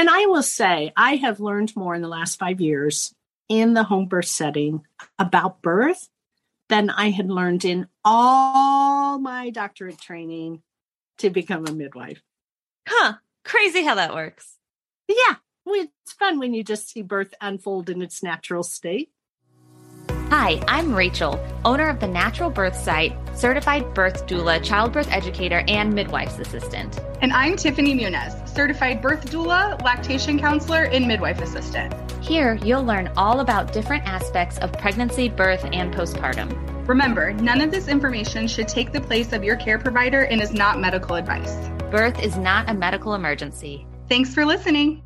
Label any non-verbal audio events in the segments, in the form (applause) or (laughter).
And I will say, I have learned more in the last five years in the home birth setting about birth than I had learned in all my doctorate training to become a midwife. Huh. Crazy how that works. Yeah. It's fun when you just see birth unfold in its natural state. Hi, I'm Rachel, owner of the Natural Birth Site, certified birth doula, childbirth educator, and midwife's assistant. And I'm Tiffany Muniz, certified birth doula, lactation counselor, and midwife assistant. Here, you'll learn all about different aspects of pregnancy, birth, and postpartum. Remember, none of this information should take the place of your care provider and is not medical advice. Birth is not a medical emergency. Thanks for listening.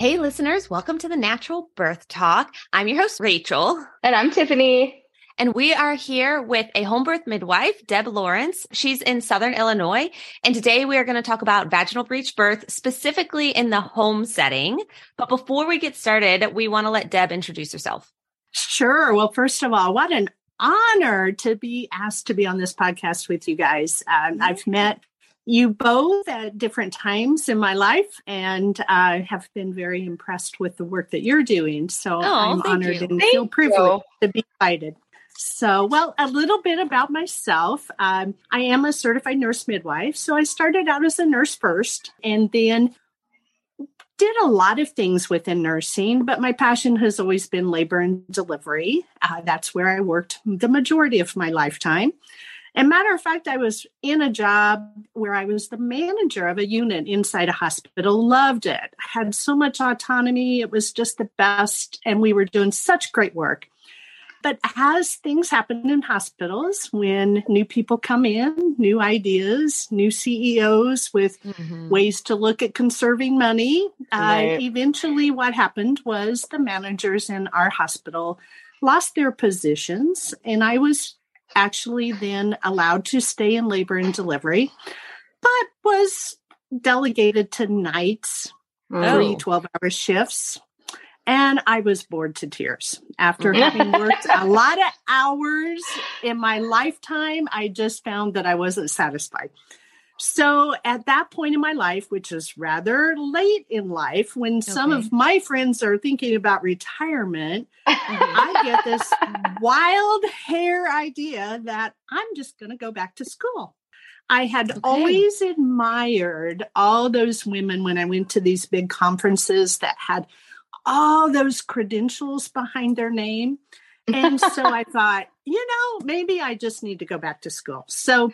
Hey, listeners, welcome to the Natural Birth Talk. I'm your host, Rachel. And I'm Tiffany. And we are here with a home birth midwife, Deb Lowrence. She's in Southern Illinois. And today we are going to talk about vaginal breech birth, specifically in the home setting. But before we get started, we want to let Deb introduce herself. Sure. Well, first of all, what an honor to be asked to be on this podcast with you guys. Um, I've met you both at different times in my life and I uh, have been very impressed with the work that you're doing. So oh, I'm honored you. and thank feel privileged you. to be invited. So, well, a little bit about myself. Um, I am a certified nurse midwife. So I started out as a nurse first and then did a lot of things within nursing, but my passion has always been labor and delivery. Uh, that's where I worked the majority of my lifetime. And matter of fact, I was in a job where I was the manager of a unit inside a hospital, loved it, had so much autonomy. It was just the best. And we were doing such great work. But as things happen in hospitals, when new people come in, new ideas, new CEOs with mm-hmm. ways to look at conserving money, right. uh, eventually what happened was the managers in our hospital lost their positions. And I was actually then allowed to stay in labor and delivery, but was delegated to nights, oh. three 12 hour shifts. And I was bored to tears after mm. having (laughs) worked a lot of hours in my lifetime. I just found that I wasn't satisfied. So at that point in my life, which is rather late in life, when okay. some of my friends are thinking about retirement, mm-hmm. I get this wild hair idea that I'm just going to go back to school. I had okay. always admired all those women when I went to these big conferences that had all those credentials behind their name. And so I (laughs) thought, you know, maybe I just need to go back to school. So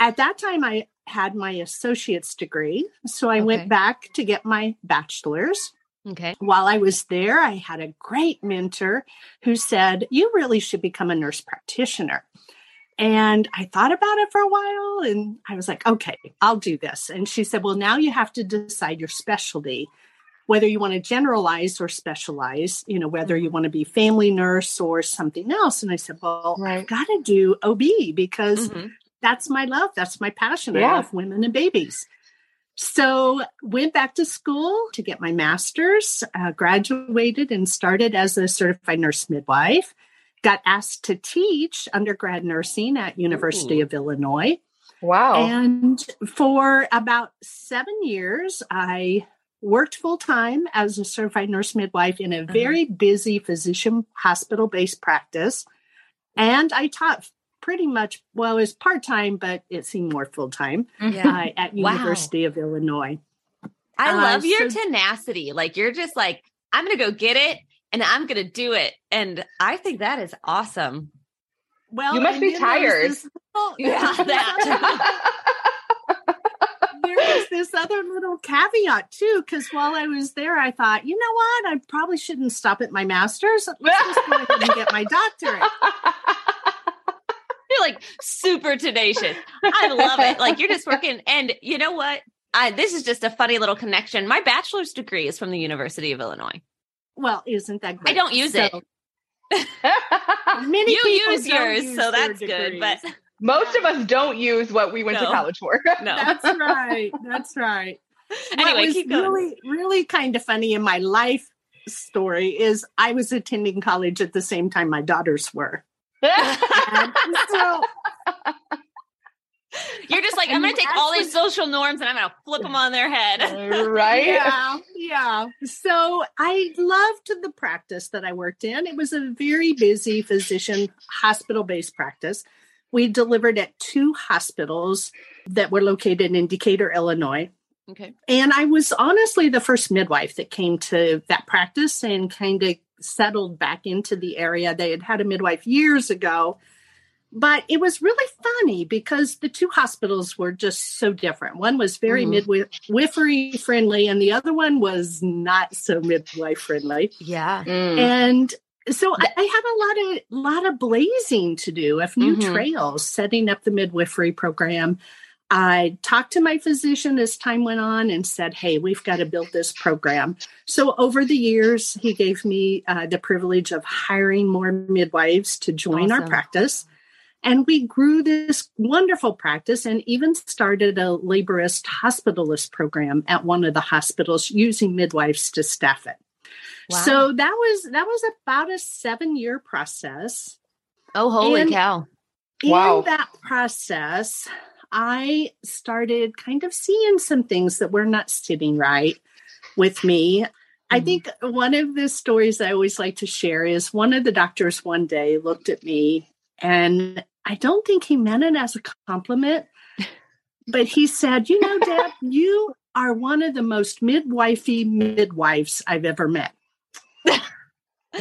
at that time, I had my associate's degree. So I okay. went back to get my bachelor's. Okay. While I was there, I had a great mentor who said, You really should become a nurse practitioner. And I thought about it for a while and I was like, Okay, I'll do this. And she said, Well, now you have to decide your specialty, whether you want to generalize or specialize, you know, whether you mm-hmm. want to be family nurse or something else. And I said, Well, right. I've got to do OB because mm-hmm that's my love. That's my passion. Yeah. I love women and babies. So went back to school to get my master's, uh, graduated and started as a certified nurse midwife. Got asked to teach undergrad nursing at University Ooh. of Illinois. Wow. And for about seven years, I worked full time as a certified nurse midwife in a uh-huh. very busy physician hospital based practice. And I taught pretty much well, it was part time, but it seemed more full time mm-hmm. uh, at University wow. of Illinois. I uh, love your so, tenacity. Like you're just like, I'm going to go get it and I'm going to do it. And I think that is awesome. Well, you must be tired. Little, (laughs) yeah, (laughs) that. there was this other little caveat too, because while I was there, I thought, you know what, I probably shouldn't stop at my master's. Let's just go ahead and get my doctorate. (laughs) You're like super tenacious. I love it. Like you're just working. (laughs) And you know what? I, this is just a funny little connection. My bachelor's degree is from the University of Illinois. Well, isn't that great? I don't use so, it. (laughs) Many you use yours, use so that's good. But most of us don't use what we went no. to college for. no, (laughs) that's right. That's right. Anyway, what was really, really kind of funny in my life story is I was attending college at the same time my daughters were so, (laughs) You're just like, I'm going to take all these social norms and I'm going to flip them on their head. (laughs) right? Yeah. Yeah. So I loved the practice that I worked in. It was a very busy physician hospital based practice. We delivered at two hospitals that were located in Decatur, Illinois. Okay. And I was honestly the first midwife that came to that practice and kind of settled back into the area. They had had a midwife years ago but it was really funny because the two hospitals were just so different. One was very mm. midwifery friendly, and the other one was not so midwife friendly. Yeah, mm. and so I, I, had a lot of lot of blazing to do of new mm-hmm. trails, setting up the midwifery program. I talked to my physician as time went on and said, Hey, we've got to build this program. So, over the years, he gave me uh, the privilege of hiring more midwives to join awesome. our practice. And we grew this wonderful practice and even started a laborist hospitalist program at one of the hospitals using midwives to staff it. Wow. So that was that was about a 7-year process. Oh holy and cow. Wow. In that process, I started kind of seeing some things that were not sitting right with me. I mm-hmm. think one of the stories I always like to share is one of the doctors one day looked at me and I don't think he meant it as a compliment, but he said, You know, Deb, (laughs) you are one of the most midwifey midwives I've ever met.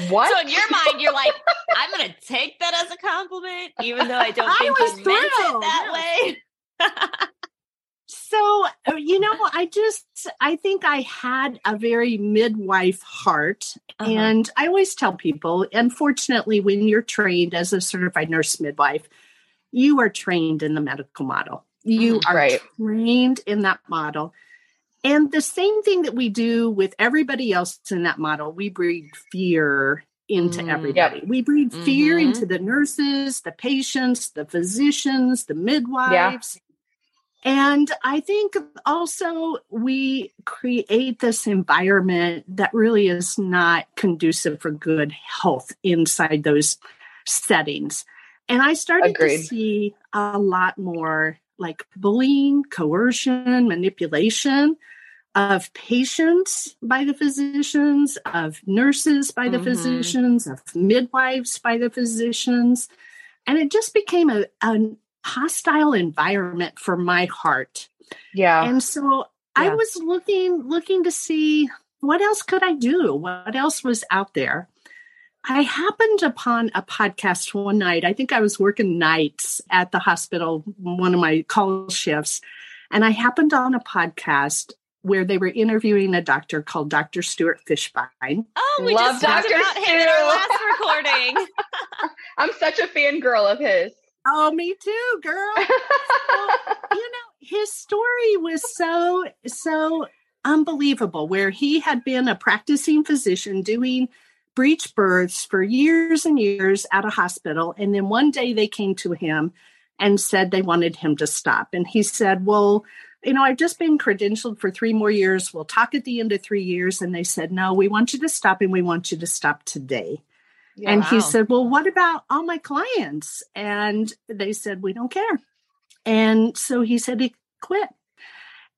What? So in your mind, you're like, I'm going to take that as a compliment, even though I (laughs) don't think I he meant it that way. So uh, you know (laughs) i just i think i had a very midwife heart uh-huh. and i always tell people unfortunately when you're trained as a certified nurse midwife you are trained in the medical model you mm, are right. trained in that model and the same thing that we do with everybody else in that model we breed fear into mm, everybody. Yep. We breed fear mm-hmm. into the nurses, the patients, the physicians, the midwives. And I think also we create this environment that really is not conducive for good health inside those settings. And I started Agreed. to see a lot more like bullying, coercion, manipulation of patients by the physicians, of nurses by the mm-hmm. physicians, of midwives by the physicians. And it just became a, an hostile environment for my heart. Yeah. And so yeah. I was looking looking to see what else could I do? What else was out there? I happened upon a podcast one night. I think I was working nights at the hospital, one of my call shifts, and I happened on a podcast where they were interviewing a doctor called Dr. Stuart Fischbein. Oh, we Love just talked Dr. about him in our last recording. (laughs) I'm such a fangirl of his. Oh, me too, girl. (laughs) you know, his story was so, so unbelievable where he had been a practicing physician doing breech births for years and years at a hospital. And then one day they came to him and said they wanted him to stop. And he said, Well, you know, I've just been credentialed for three more years. We'll talk at the end of three years. And they said, No, we want you to stop and we want you to stop today. Yeah, and wow. he said, Well, what about all my clients? And they said, We don't care. And so he said he quit.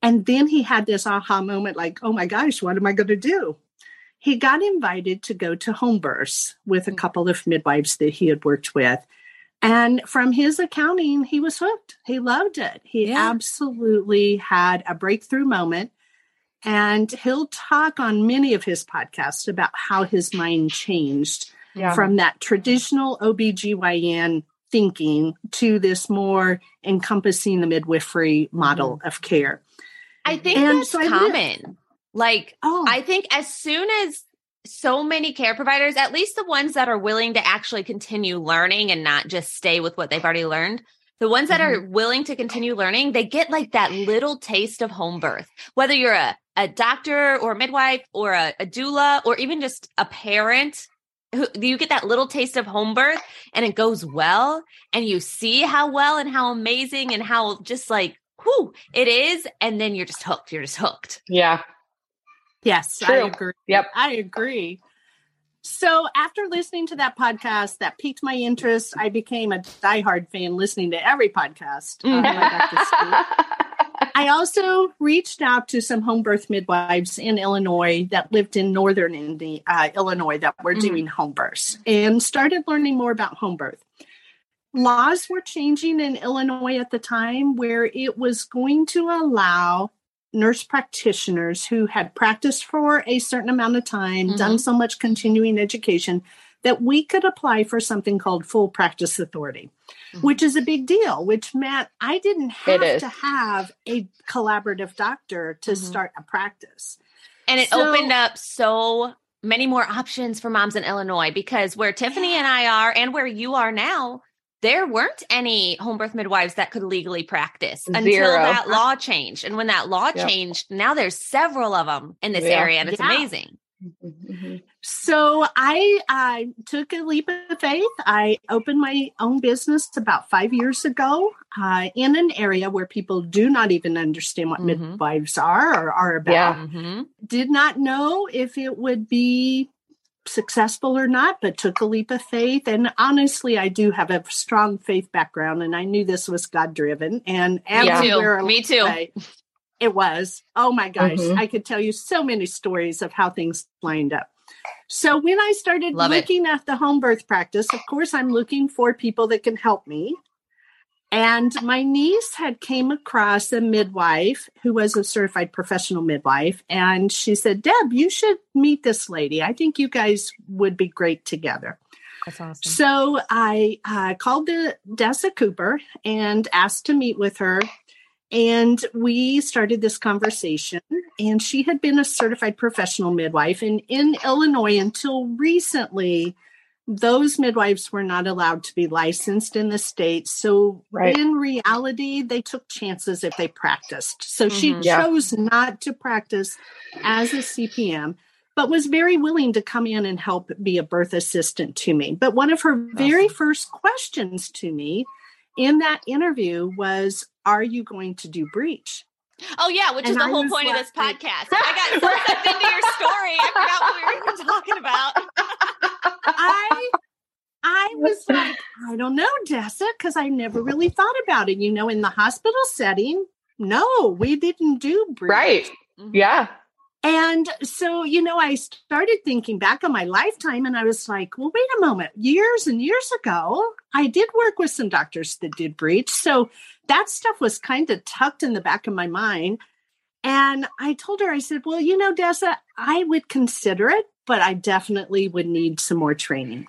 And then he had this aha moment like, Oh my gosh, what am I going to do? He got invited to go to home births with a mm. couple of midwives that he had worked with. And from his accounting, he was hooked. He loved it. He yeah. absolutely had a breakthrough moment. And he'll talk on many of his podcasts about how his mind changed yeah. from that traditional OBGYN thinking to this more encompassing the midwifery model mm-hmm. of care. I think and that's so common. like, oh. I think as soon as so many care providers, at least the ones that are willing to actually continue learning and not just stay with what they've already learned, the ones that mm-hmm. are willing to continue learning, they get like that little taste of home birth. Whether you're a, a doctor or a midwife or a, a doula or even just a parent you get that little taste of home birth and it goes well and you see how well and how amazing and how just like whoo it is and then you're just hooked you're just hooked yeah yes True. i agree yep i agree So after listening to that podcast, that piqued my interest. I became a diehard fan, listening to every podcast. uh, (laughs) I also reached out to some home birth midwives in Illinois that lived in northern Indi- uh, Illinois that were Mhm. doing home births and started learning more about home birth. Laws were changing in Illinois at the time where it was going to allow nurse practitioners who had practiced for a certain amount of time, Mhm. done so much continuing education, that we could apply for something called full practice authority, Mhm. which is a big deal, which meant I didn't have to have a collaborative doctor to Mhm. start a practice. And it So- opened up so many more options for moms in Illinois because where Tiffany and I are and where you are now, there weren't any home birth midwives that could legally practice until Zero. that law changed. And when that law Yep. changed, now there's several of them in this Yeah. area and it's Yeah. amazing. Mhm. So I I took a leap of faith. I opened my own business about five years ago uh, in an area where people do not even understand what Mhm. midwives are or are about. Yeah. Mhm. Did not know if it would be successful or not, but took a leap of faith. And honestly, I do have a strong faith background, and I knew this was God driven. And Yeah. Me too. Me too. It was. Oh my gosh. Mhm. I could tell you so many stories of how things lined up. So when I started Love it. looking at the home birth practice, of course, I'm looking for people that can help me. And my niece had came across a midwife who was a certified professional midwife. And she said, Deb, you should meet this lady. I think you guys would be great together. That's awesome. So I uh, called the Dessa Cooper and asked to meet with her. And we started this conversation. And she had been a certified professional midwife. And in Illinois, until recently, those midwives were not allowed to be licensed in the state. So, Right. in reality, they took chances if they practiced. So, she Mhm. Yeah. chose not to practice as a CPM but was very willing to come in and help be a birth assistant to me. But one of her very first questions to me in that interview was, Are you going to do breech? Oh yeah, which is the I whole was point of this podcast. I got so sucked into your story. I forgot what we were even talking about. I I (laughs) was like, I don't know, Dessa, because I never really thought about it. You know, in the hospital setting, no, we didn't do breech. Right. Mm-hmm. Yeah. And so, you know, I started thinking back on my lifetime and I was like, well, wait a moment. Years and years ago, I did work with some doctors that did breech. So that stuff was kind of tucked in the back of my mind. And I told her, I said, well, you know, Dessa, I would consider it, but I definitely would need some more training.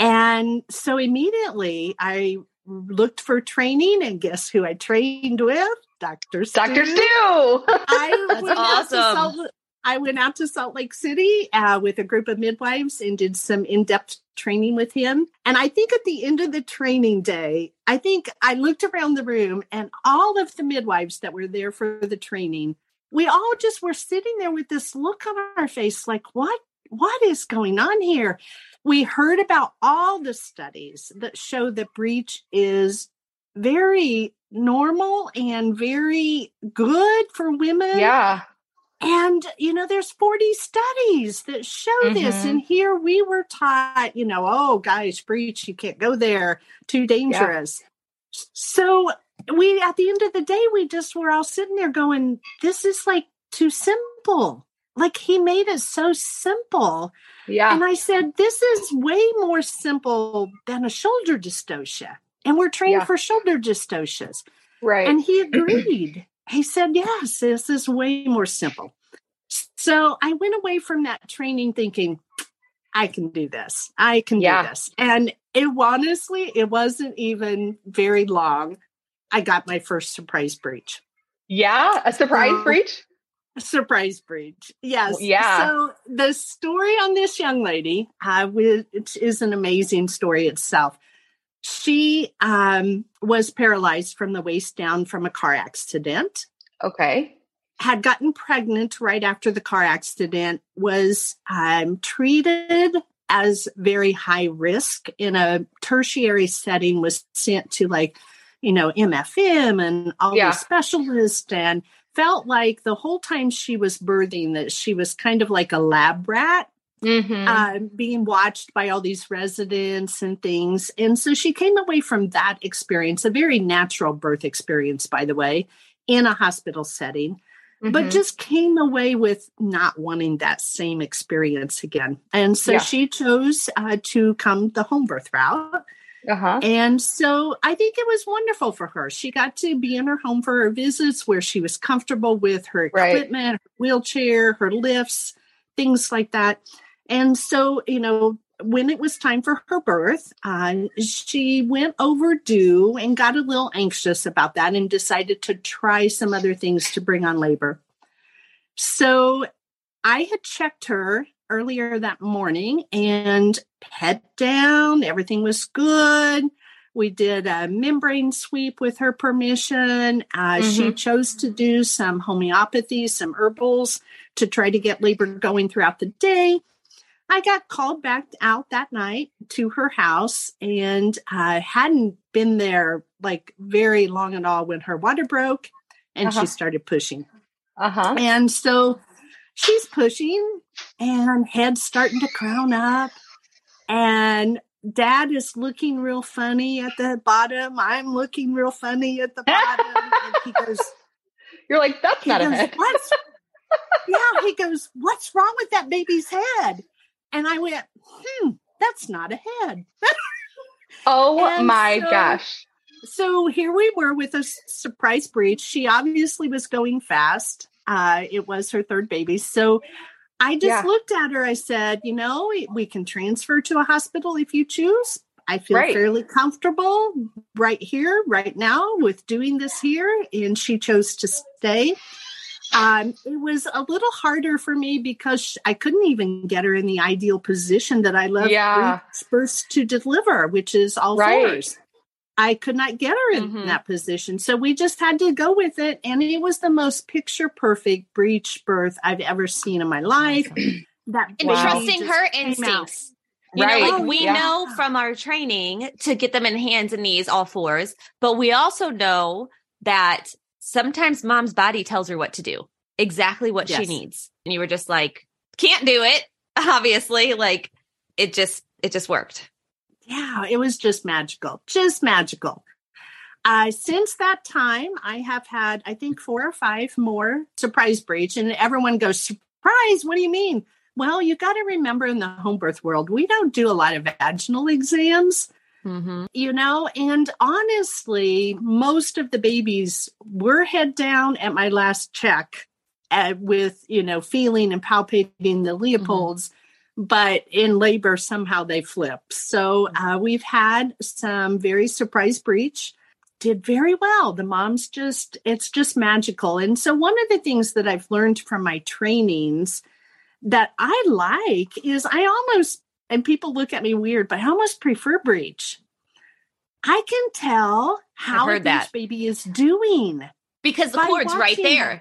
And so immediately I looked for training and guess who I trained with? Dr. Dr. Stu. Stu. I (laughs) That's went out to awesome. Salt, I went out to Salt Lake City uh, with a group of midwives and did some in-depth training with him. And I think at the end of the training day, I think I looked around the room and all of the midwives that were there for the training, we all just were sitting there with this look on our face like, what? What is going on here? We heard about all the studies that show that breech is very normal and very good for women. yeah. And, you know, there's 40 studies that show this. Mhm. And here we were taught, you know, oh, guys, breech, you can't go there, too dangerous. So we, at the end of the day, we just were all sitting there going, this is like too simple. Like he made it so simple. Yeah. And I said, this is way more simple than a shoulder dystocia. And we're trained Yeah. for shoulder dystocias. Right. And he (clears throat) agreed. he said, Yes, this is way more simple. So I went away from that training thinking, I can do this. I can Yeah. do this. And it honestly, it wasn't even very long. I got my first surprise breech. yeah. A surprise Uh, breech. (laughs) Surprise breech. Yes. Yeah. So the story on this young lady, uh, which is an amazing story itself. She um, was paralyzed from the waist down from a car accident. Okay. had gotten pregnant right after the car accident, was um, treated as very high risk in a tertiary setting, was sent to like, you know, MFM and all Yeah. these specialists and felt like the whole time she was birthing that she was kind of like a lab rat. Mhm. uh, being watched by all these residents and things. And so she came away from that experience, a very natural birth experience, by the way, in a hospital setting, but Mhm. just came away with not wanting that same experience again. And so Yeah. she chose uh, to come the home birth route. Uh-huh. And so I think it was wonderful for her. She got to be in her home for her visits where she was comfortable with her Right. equipment, her wheelchair, her lifts, things like that. And so, you know, when it was time for her birth, uh, she went overdue and got a little anxious about that and decided to try some other things to bring on labor. So I had checked her earlier that morning and head down, everything was good. We did a membrane sweep with her permission. Uh, She chose to do some homeopathy, some herbals to try to get labor going throughout the day. I got called back out that night to her house and I hadn't been there like very long at all when her water broke and Uh-huh. she started pushing. Uh-huh. And so she's pushing and head's starting to crown up. And dad is looking real funny at the bottom. I'm looking real funny at the bottom. and he goes, (laughs) You're like, that's not a goes, head. What's (laughs) yeah, he goes, What's wrong with that baby's head? And I went, Hmm, that's not a head. (laughs) Oh And my so- gosh. so here we were with a surprise breech. She obviously was going fast. Uh, it was her third baby. So I just Yeah. looked at her. I said, you know, we- we can transfer to a hospital if you choose. I feel Right. fairly comfortable right here, right now, with doing this here. And she chose to stay. Um, it was a little harder for me because I couldn't even get her in the ideal position that I love Yeah. first to deliver, which is all Right. fours. I could not get her in Mhm. that position. So we just had to go with it. And it was the most picture perfect breech birth I've ever seen in my life. (clears throat) That And baby trusting her instincts. You Right. know, like Oh, we yeah. know from our training to get them in hands and knees, all fours, but we also know that sometimes mom's body tells her what to do, exactly what she needs. And you were just like, can't do it. (laughs) Obviously, like it just, it just worked. Yeah, it was just magical, just magical. Uh, since that time, I have had, I think, four or five more surprise breech, and everyone goes, Surprise, what do you mean? Well, you got to remember in the home birth world, we don't do a lot of vaginal exams. Mm-hmm. you know and honestly most of the babies were head down at my last check uh, with you know feeling and palpating the leopolds but in labor somehow they flip so uh, we've had some very surprise breech did very well the moms just it's just magical and so one of the things that i've learned from my trainings that i like is i almost and people look at me weird, but I almost prefer breech. I can tell how this that. baby is doing. Because the cord's right there.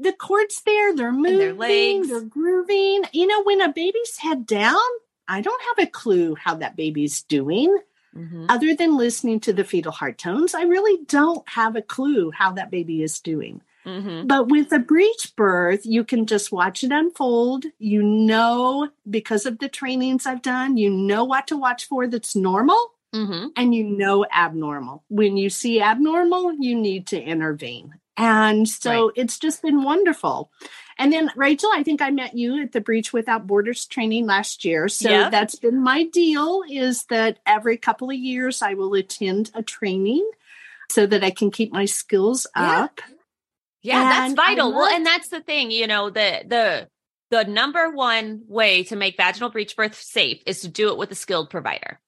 The cord's there. They're moving. their legs. They're grooving. You know, when a baby's head down, I don't have a clue how that baby's doing. Mhm. Other than listening to the fetal heart tones, I really don't have a clue how that baby is doing. Mhm. But with a breech birth, you can just watch it unfold. You know, because of the trainings I've done, you know what to watch for that's normal Mhm. and you know abnormal. When you see abnormal, you need to intervene. And so Right. it's just been wonderful. And then, Rachel, I think I met you at the Breech Without Borders training last year. So Yep. that's been my deal is that every couple of years I will attend a training so that I can keep my skills Yeah. up. Yeah, that's And vital. well, and that's the thing, you know, the the the number one way to make vaginal breech birth safe is to do it with a skilled provider.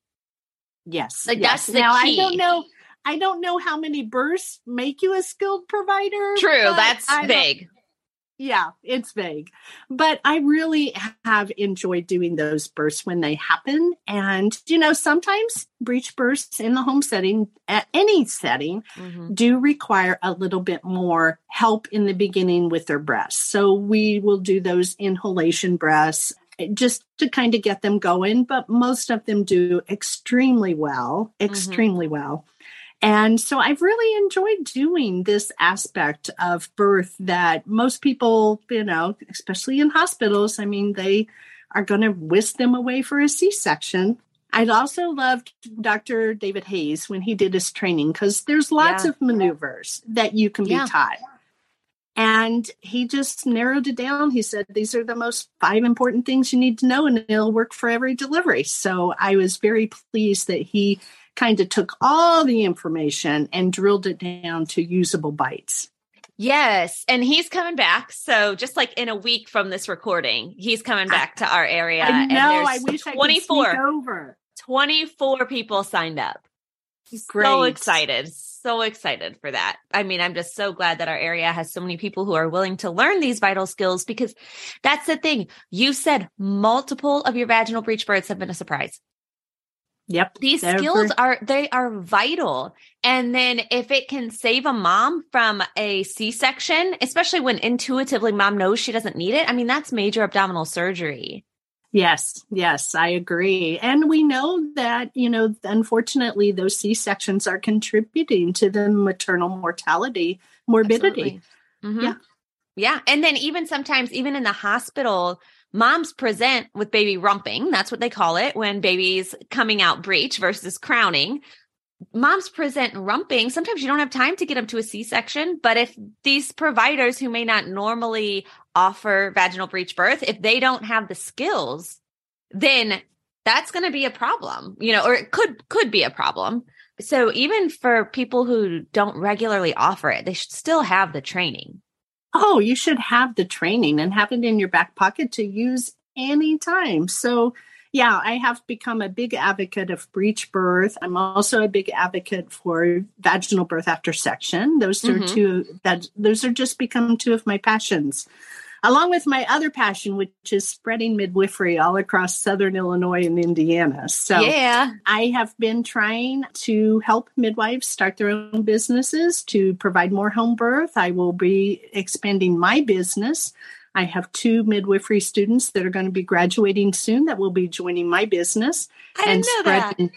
Yes. Like, yes. that's the now key. I don't know. I don't know how many births make you a skilled provider. True, that's I vague. Yeah, it's vague. But I really have enjoyed doing those bursts when they happen. And, you know, sometimes breech bursts in the home setting, at any setting, Mhm. do require a little bit more help in the beginning with their breasts. So we will do those inhalation breaths eh, just to kind of get them going. But most of them do extremely well, extremely well. And so I've really enjoyed doing this aspect of birth that most people, you know, especially in hospitals, I mean, they are going to whisk them away for a C section. I'd also loved Dr. David Hayes when he did his training because there's lots Yeah. of maneuvers that you can Yeah. be taught. And he just narrowed it down. He said, These are the most five important things you need to know, and it'll work for every delivery. So I was very pleased that he kind of took all the information and drilled it down to usable bites. Yes. And he's coming back. So just like in a week from this recording, he's coming back to our area. I know. I wish I could 24, over. 24 people signed up. So excited. So excited for that. I mean, I'm just so glad that our area has so many people who are willing to learn these vital skills because that's the thing. You said multiple of your vaginal breech births have been a surprise. Yep. These skills are they are vital. And then if it can save a mom from a C-section, especially when intuitively mom knows she doesn't need it, I mean that's major abdominal surgery. Yes, yes, I agree. And we know that, you know, unfortunately, those C sections are contributing to the maternal mortality, morbidity. Mhm. Yeah. Yeah. And then even sometimes, even in the hospital, moms present with baby rumping. That's what they call it when baby's coming out breech versus crowning. Moms present rumping. Sometimes you don't have time to get them to a C section. But if these providers who may not normally offer vaginal breech birth, if they don't have the skills, then that's going to be a problem, you know, or it could could be a problem. So even for people who don't regularly offer it, they should still have the training. Oh, you should have the training and have it in your back pocket to use anytime. So, yeah, I have become a big advocate of breech birth. I'm also a big advocate for vaginal birth after section. Those are Mhm. two that those are just become two of my passions. Along with my other passion, which is spreading midwifery all across southern Illinois and Indiana. So yeah. I have been trying to help midwives start their own businesses to provide more home birth. I will be expanding my business. I have two midwifery students that are going to be graduating soon that will be joining my business and didn't know that. spreading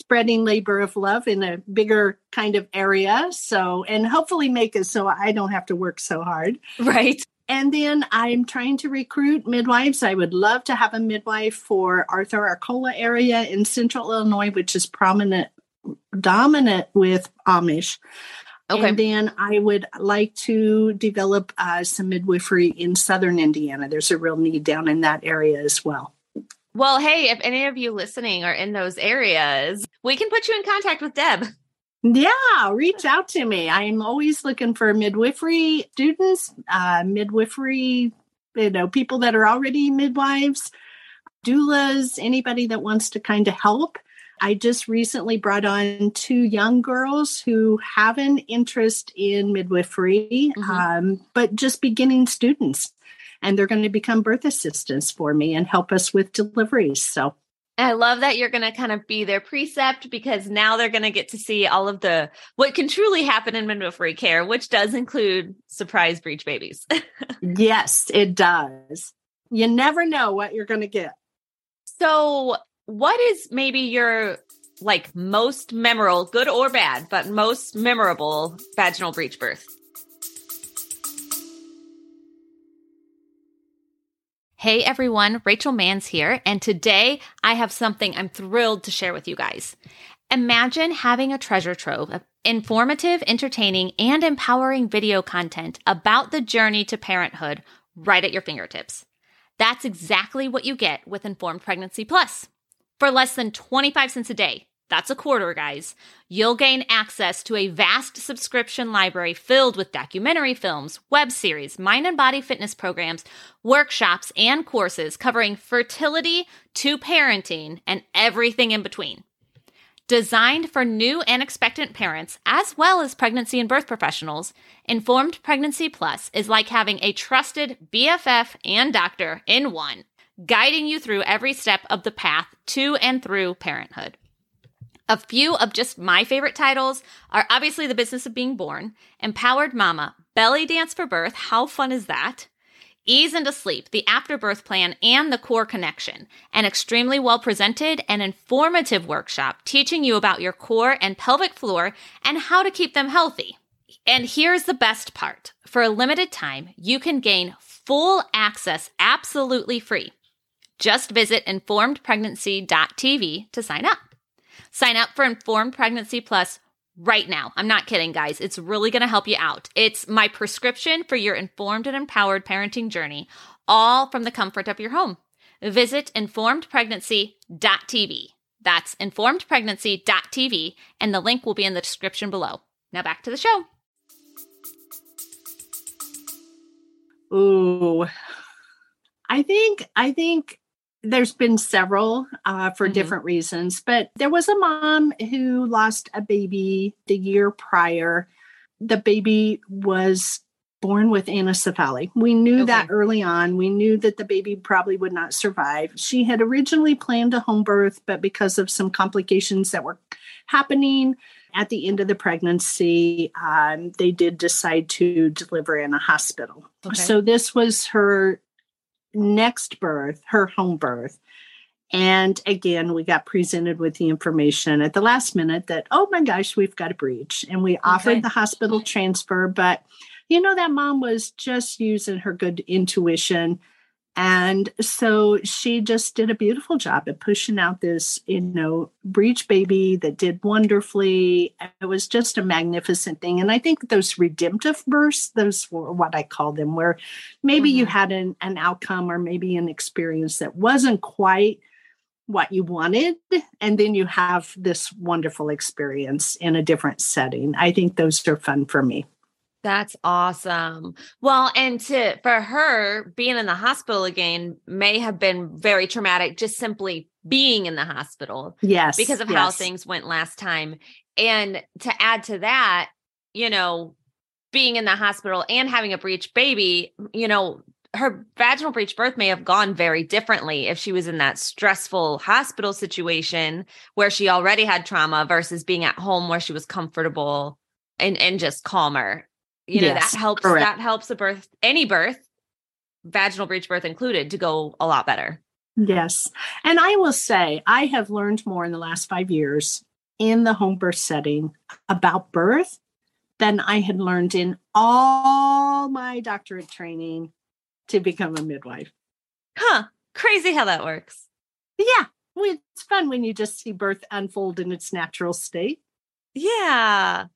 spreading labor of love in a bigger kind of area. So and hopefully make it so I don't have to work so hard. Right. And then I'm trying to recruit midwives. I would love to have a midwife for Arthur Arcola area in central Illinois, which is prominent, dominant with Amish. Okay. And then I would like to develop uh, some midwifery in southern Indiana. There's a real need down in that area as well. well, hey, if any of you listening are in those areas, we can put you in contact with Deb. Yeah, reach out to me. I'm always looking for midwifery students, uh, midwifery, you know, people that are already midwives, doulas, anybody that wants to kind of help. I just recently brought on two young girls who have an interest in midwifery, Mhm. um, but just beginning students. And they're going to become birth assistants for me and help us with deliveries. So, I love that you're going to kind of be their precept because now they're going to get to see all of the what can truly happen in midwifery care, which does include surprise breech babies. (laughs) yes, it does. You never know what you're going to get. so, what is maybe your like most memorable, good or bad, but most memorable vaginal breech birth? Hey everyone, Rachel Manns here, and today I have something I'm thrilled to share with you guys. Imagine having a treasure trove of informative, entertaining, and empowering video content about the journey to parenthood right at your fingertips. That's exactly what you get with Informed Pregnancy Plus. For less than 25 cents a day, that's a quarter, guys, you'll gain access to a vast subscription library filled with documentary films, web series, mind and body fitness programs, workshops, and courses covering fertility to parenting and everything in between. Designed for new and expectant parents, as well as pregnancy and birth professionals, Informed Pregnancy Plus is like having a trusted BFF and doctor in one, guiding you through every step of the path to and through parenthood. A few of just my favorite titles are obviously The Business of Being Born, Empowered Mama, Belly Dance for Birth, How Fun Is That? Ease into Sleep, the Afterbirth Plan, and the Core Connection, an extremely well presented and informative workshop teaching you about your core and pelvic floor and how to keep them healthy. And here's the best part for a limited time, you can gain full access absolutely free Just visit informedpregnancy.tv to sign up. Sign up for Informed Pregnancy Plus right now. I'm not kidding, guys. It's really going to help you out. It's my prescription for your informed and empowered parenting journey, all from the comfort of your home. Visit informedpregnancy.tv. That's informedpregnancy.tv, and the link will be in the description below. Now back to the show. Ooh. I think I think there's been several uh, for Mhm. different reasons, but there was a mom who lost a baby the year prior. The baby was born with anencephaly. We knew that early on. We knew that the baby probably would not survive. She had originally planned a home birth, but because of some complications that were happening at the end of the pregnancy, um, they did decide to deliver in a hospital. Okay. So this was her next birth, her home birth. And again, we got presented with the information at the last minute that, oh my gosh, we've got a breech. And we offered Okay. the hospital transfer, but you know, that mom was just using her good intuition. And so she just did a beautiful job at pushing out this, you know, breech baby that did wonderfully. It was just a magnificent thing. And I think those redemptive births, those were what I call them, where maybe you Mhm. had an, an outcome or maybe an experience that wasn't quite what you wanted. And then you have this wonderful experience in a different setting. I think those are fun for me. That's awesome. Well, and to for her being in the hospital again may have been very traumatic just simply being in the hospital Yes. because of how things went last time. And to add to that, you know, being in the hospital and having a breech baby, you know, her vaginal breech birth may have gone very differently if she was in that stressful hospital situation where she already had trauma versus being at home where she was comfortable and and just calmer. You know, Yes, that helps correct. that helps a birth any birth, vaginal breech birth included, to go a lot better. Yes. And I will say, I have learned more in the last five years in the home birth setting about birth than I had learned in all my doctorate training to become a midwife. Huh. Crazy how that works. Yeah. It's fun when you just see birth unfold in its natural state. Yeah.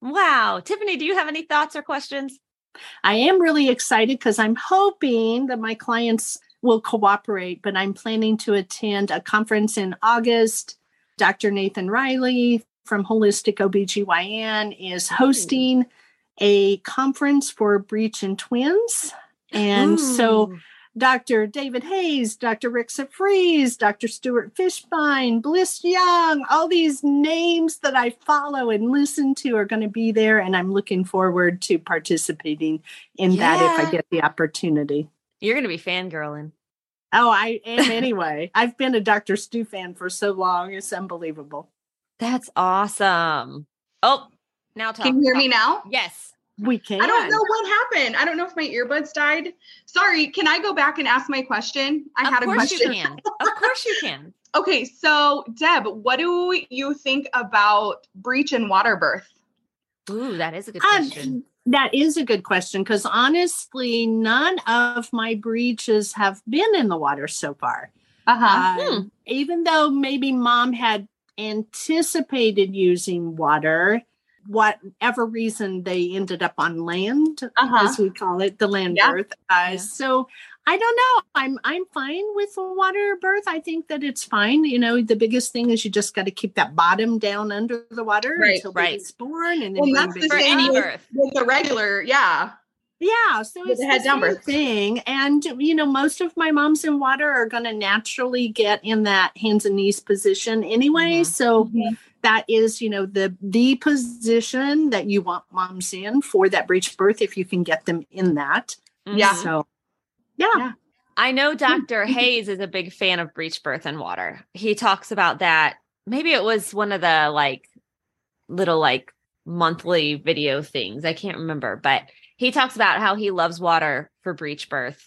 Wow. Tiffany, do you have any thoughts or questions? I am really excited because I'm hoping that my clients will cooperate, but I'm planning to attend a conference in August. Dr. Nathan Riley from Holistic OBGYN is hosting a conference for breech and twins. And so Ooh. Dr. David Hayes, Dr. Rixa Freeze, Dr. Stuart Fischbein, Bliss Young, all these names that I follow and listen to are going to be there. And I'm looking forward to participating in that if I get the opportunity. you're going to be fangirling. Oh, I am anyway. (laughs) I've been a Dr. Stu fan for so long. It's unbelievable. That's awesome. Oh, now talk. Can you hear me now? Yes. We can. I don't know what happened. I don't know if my earbuds died. Sorry, can I go back and ask my question? I of had a course question. you can. Of course you can. (laughs) Okay, so Deb, what do you think about breech and water birth? Ooh, that is a good Um, question. that is a good question because honestly, none of my breeches have been in the water so far. Uh-huh. Um, Even though maybe mom had anticipated using water, whatever reason they ended up on land, Uh-huh. as we call it, the land Yeah. birth. Uh, Yeah. So I don't know. I'm I'm fine with water birth. I think that it's fine. You know, the biggest thing is you just got to keep that bottom down under the water Right, until right. baby's born, and then Well, bring that's the For same any with- birth. With the regular, yeah. Yeah, so it's the head birth. thing, and you know, most of my moms in water are going to naturally get in that hands and knees position anyway. Mhm. So Mhm. that is, you know, the the position that you want moms in for that breech birth if you can get them in that. Yeah. So, yeah, Yeah. I know Dr. Hayes is a big fan of breech birth and water. He talks about that. Maybe it was one of the like little like monthly video things. I can't remember, but he talks about how he loves water for breech birth.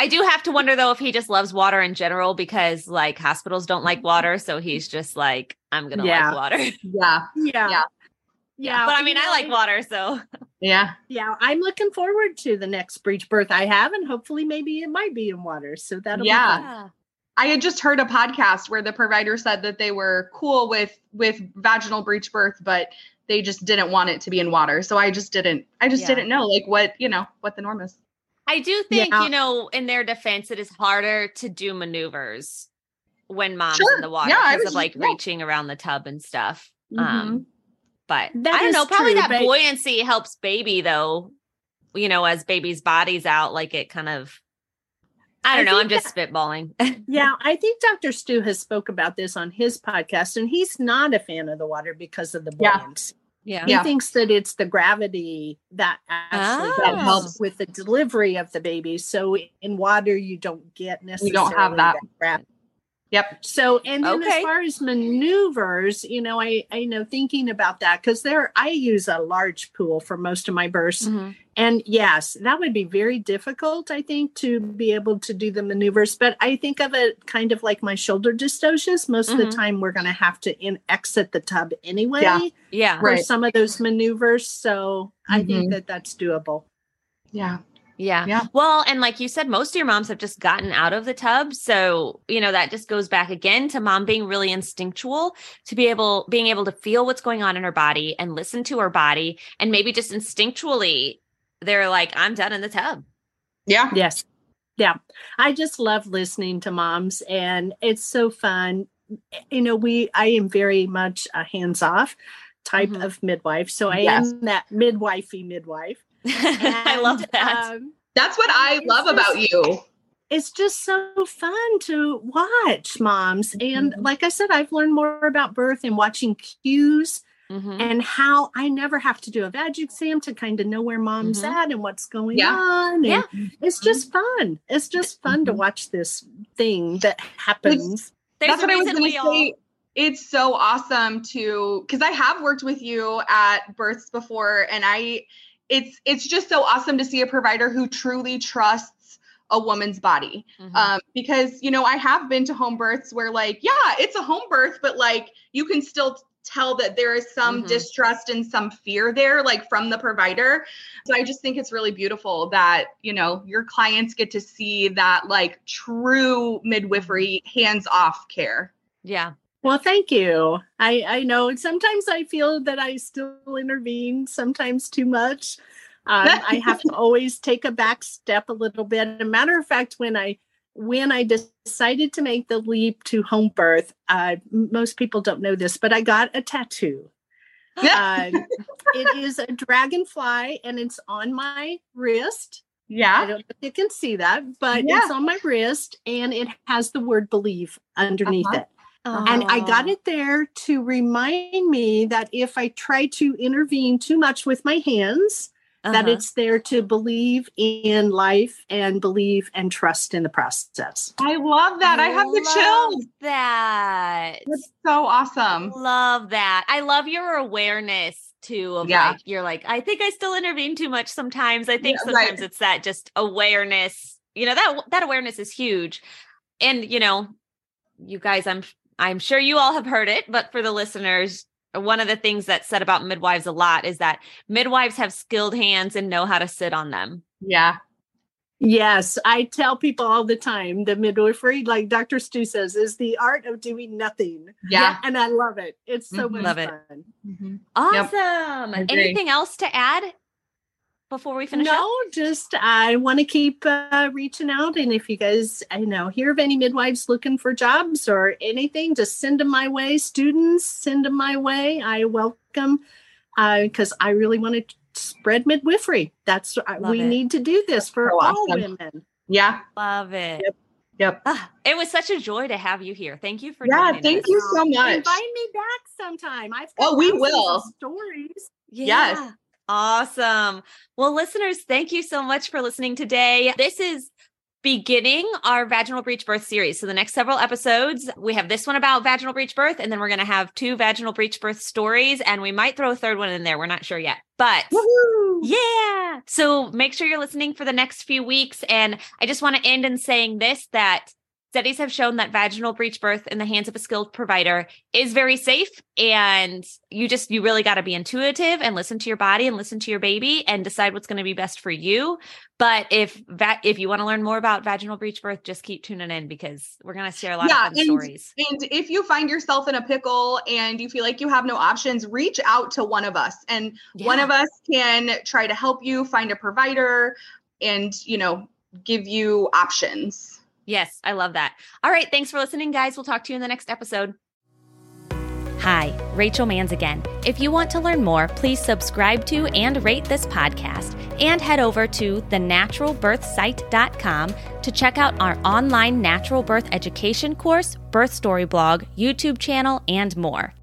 I do have to wonder though if he just loves water in general because like hospitals don't like water, so he's just like I'm going to Yeah. like water. (laughs) Yeah. yeah, Yeah. Yeah, but I you mean, I like water, so Yeah. Yeah, I'm looking forward to the next breech birth I have, and hopefully, maybe it might be in water. So that'll Yeah. be fun. I had just heard a podcast where the provider said that they were cool with with vaginal breech birth, but they just didn't want it to be in water. So I just didn't I just Yeah. didn't know like what, you know, what the norm is. I do think, Yeah. you know, in their defense, it is harder to do maneuvers when mom's Sure. in the water because was of like yeah. reaching around the tub and stuff. Mhm. Um, but That I don't know. Probably true, that but- buoyancy helps baby though. You know, as baby's body's out, like it kind of. I I don't know. I'm just spitballing. (laughs) Yeah, I think Dr. Stu has spoke about this on his podcast, and he's not a fan of the water because of the Yeah. buoyancy. Yeah. He Yeah. thinks that it's the gravity that actually Oh. that ah. helps with the delivery of the baby. So in water, you don't get necessarily You don't have that. gravity. Yep. So, and then Okay. as far as maneuvers, you know, I I know thinking about that because there I use a large pool for most of my bursts, Mhm. and yes, that would be very difficult, I think, to be able to do the maneuvers. But I think of it kind of like my shoulder dystocias. Most of Mhm. the time, we're going to have to in, exit the tub anyway Yeah. Yeah. for Right. some of those maneuvers. So I Mhm. think that that's doable. Yeah. Yeah. Yeah. Well, and like you said, most of your moms have just gotten out of the tub. So, you know, that just goes back again to mom being really instinctual to be able, being able to feel what's going on in her body and listen to her body. And maybe just instinctually, they're like, I'm done in the tub. Yeah. Yes. Yeah. I just love listening to moms and it's so fun. You know, we I am very much a hands-off type Mhm. of midwife. So I Yes. am that midwifey midwife. (laughs) I love that. um, That's what I It's love about you. it's just so fun to watch moms. And Mhm. like I said, I've learned more about birth and watching cues Mhm. and how I never have to do a vag exam to kind of know where mom's Mhm. at and what's going Yeah. on. And Yeah. it's just fun. It's just fun to Mhm. watch this thing that happens. There's That's what I was reason going to all- say. It's so awesome to because I have worked with you at births before, and I it's it's just so awesome to see a provider who truly trusts a woman's body. Mhm. Um, because you know, I have been to home births where like, yeah, it's a home birth, but like you can still tell that there is some Mhm. distrust and some fear there, like from the provider. So I just think it's really beautiful that, you know, your clients get to see that like true midwifery hands-off care. yeah. Well, thank you. I I know sometimes I feel that I still intervene, sometimes too much. Um, I have to (laughs) always take a back step a little bit. As a matter of fact, when I when I decided to make the leap to home birth, uh, most people don't know this, but I got a tattoo. Uh, (laughs) it is a dragonfly, and it's on my wrist. I Yeah. don't know if you can see that, but Yeah. it's on my wrist, and it has the word "believe" underneath Uh-huh. it. And I got it there to remind me that if I try to intervene too much with my hands, that Uh-huh. it's there to believe in life and believe and trust in the process. I love that. I have the love chills. That. That's so awesome. Love that. I love your awareness too of Yeah. like you're like, I think I still intervene too much sometimes. I think Yeah, right. sometimes it's that just awareness. You know, that that awareness is huge. And you know, you guys, I'm I'm sure you all have heard it, but for the listeners, one of the things that's said about midwives a lot is that midwives have skilled hands and know how to sit on them. Yeah. Yes, I tell people all the time the midwifery, like Dr. Stu says, is the art of doing nothing. Yeah. And I love it. It's so Mhm. much Love it. fun. Mhm. Awesome. agree. Anything else to add before we finish no, up? just I want to keep uh, reaching out, and if you guys, I know, hear of any midwives looking for jobs or anything, just send them my way. Students, send them my way. I welcome because I really want to spread midwifery. That's uh, Love we it. need to do this for So all awesome. women. Yeah. Love it. Yep. Ah, it was such a joy to have you here. Thank you for Yeah, thank us. you so much. Invite me back sometime. I've Oh, we will. stories. Yes. Awesome. Well, listeners, thank you so much for listening today. This is beginning our vaginal breech birth series. So the next several episodes, we have this one about vaginal breech birth, and then we're going to have two vaginal breech birth stories, and we might throw a third one in there. We're not sure yet, but Woohoo. yeah. So make sure you're listening for the next few weeks. And I just want to end in saying this that Studies have shown that vaginal breech birth in the hands of a skilled provider is very safe. And you just, you really got to be intuitive and listen to your body and listen to your baby and decide what's going to be best for you. But if that, if you want to learn more about vaginal breech birth, just keep tuning in because we're going to share a lot yeah, of fun and, stories. And if you find yourself in a pickle and you feel like you have no options, reach out to one of us and yeah. one of us can try to help you find a provider and, you know, give you options. Yes, I love that. All right. Thanks for listening, guys. We'll talk to you in the next episode. Hi, Rachel Manns again. If you want to learn more, please subscribe to and rate this podcast and head over to thenaturalbirthsite.com to check out our online natural birth education course, birth story blog, YouTube channel, and more.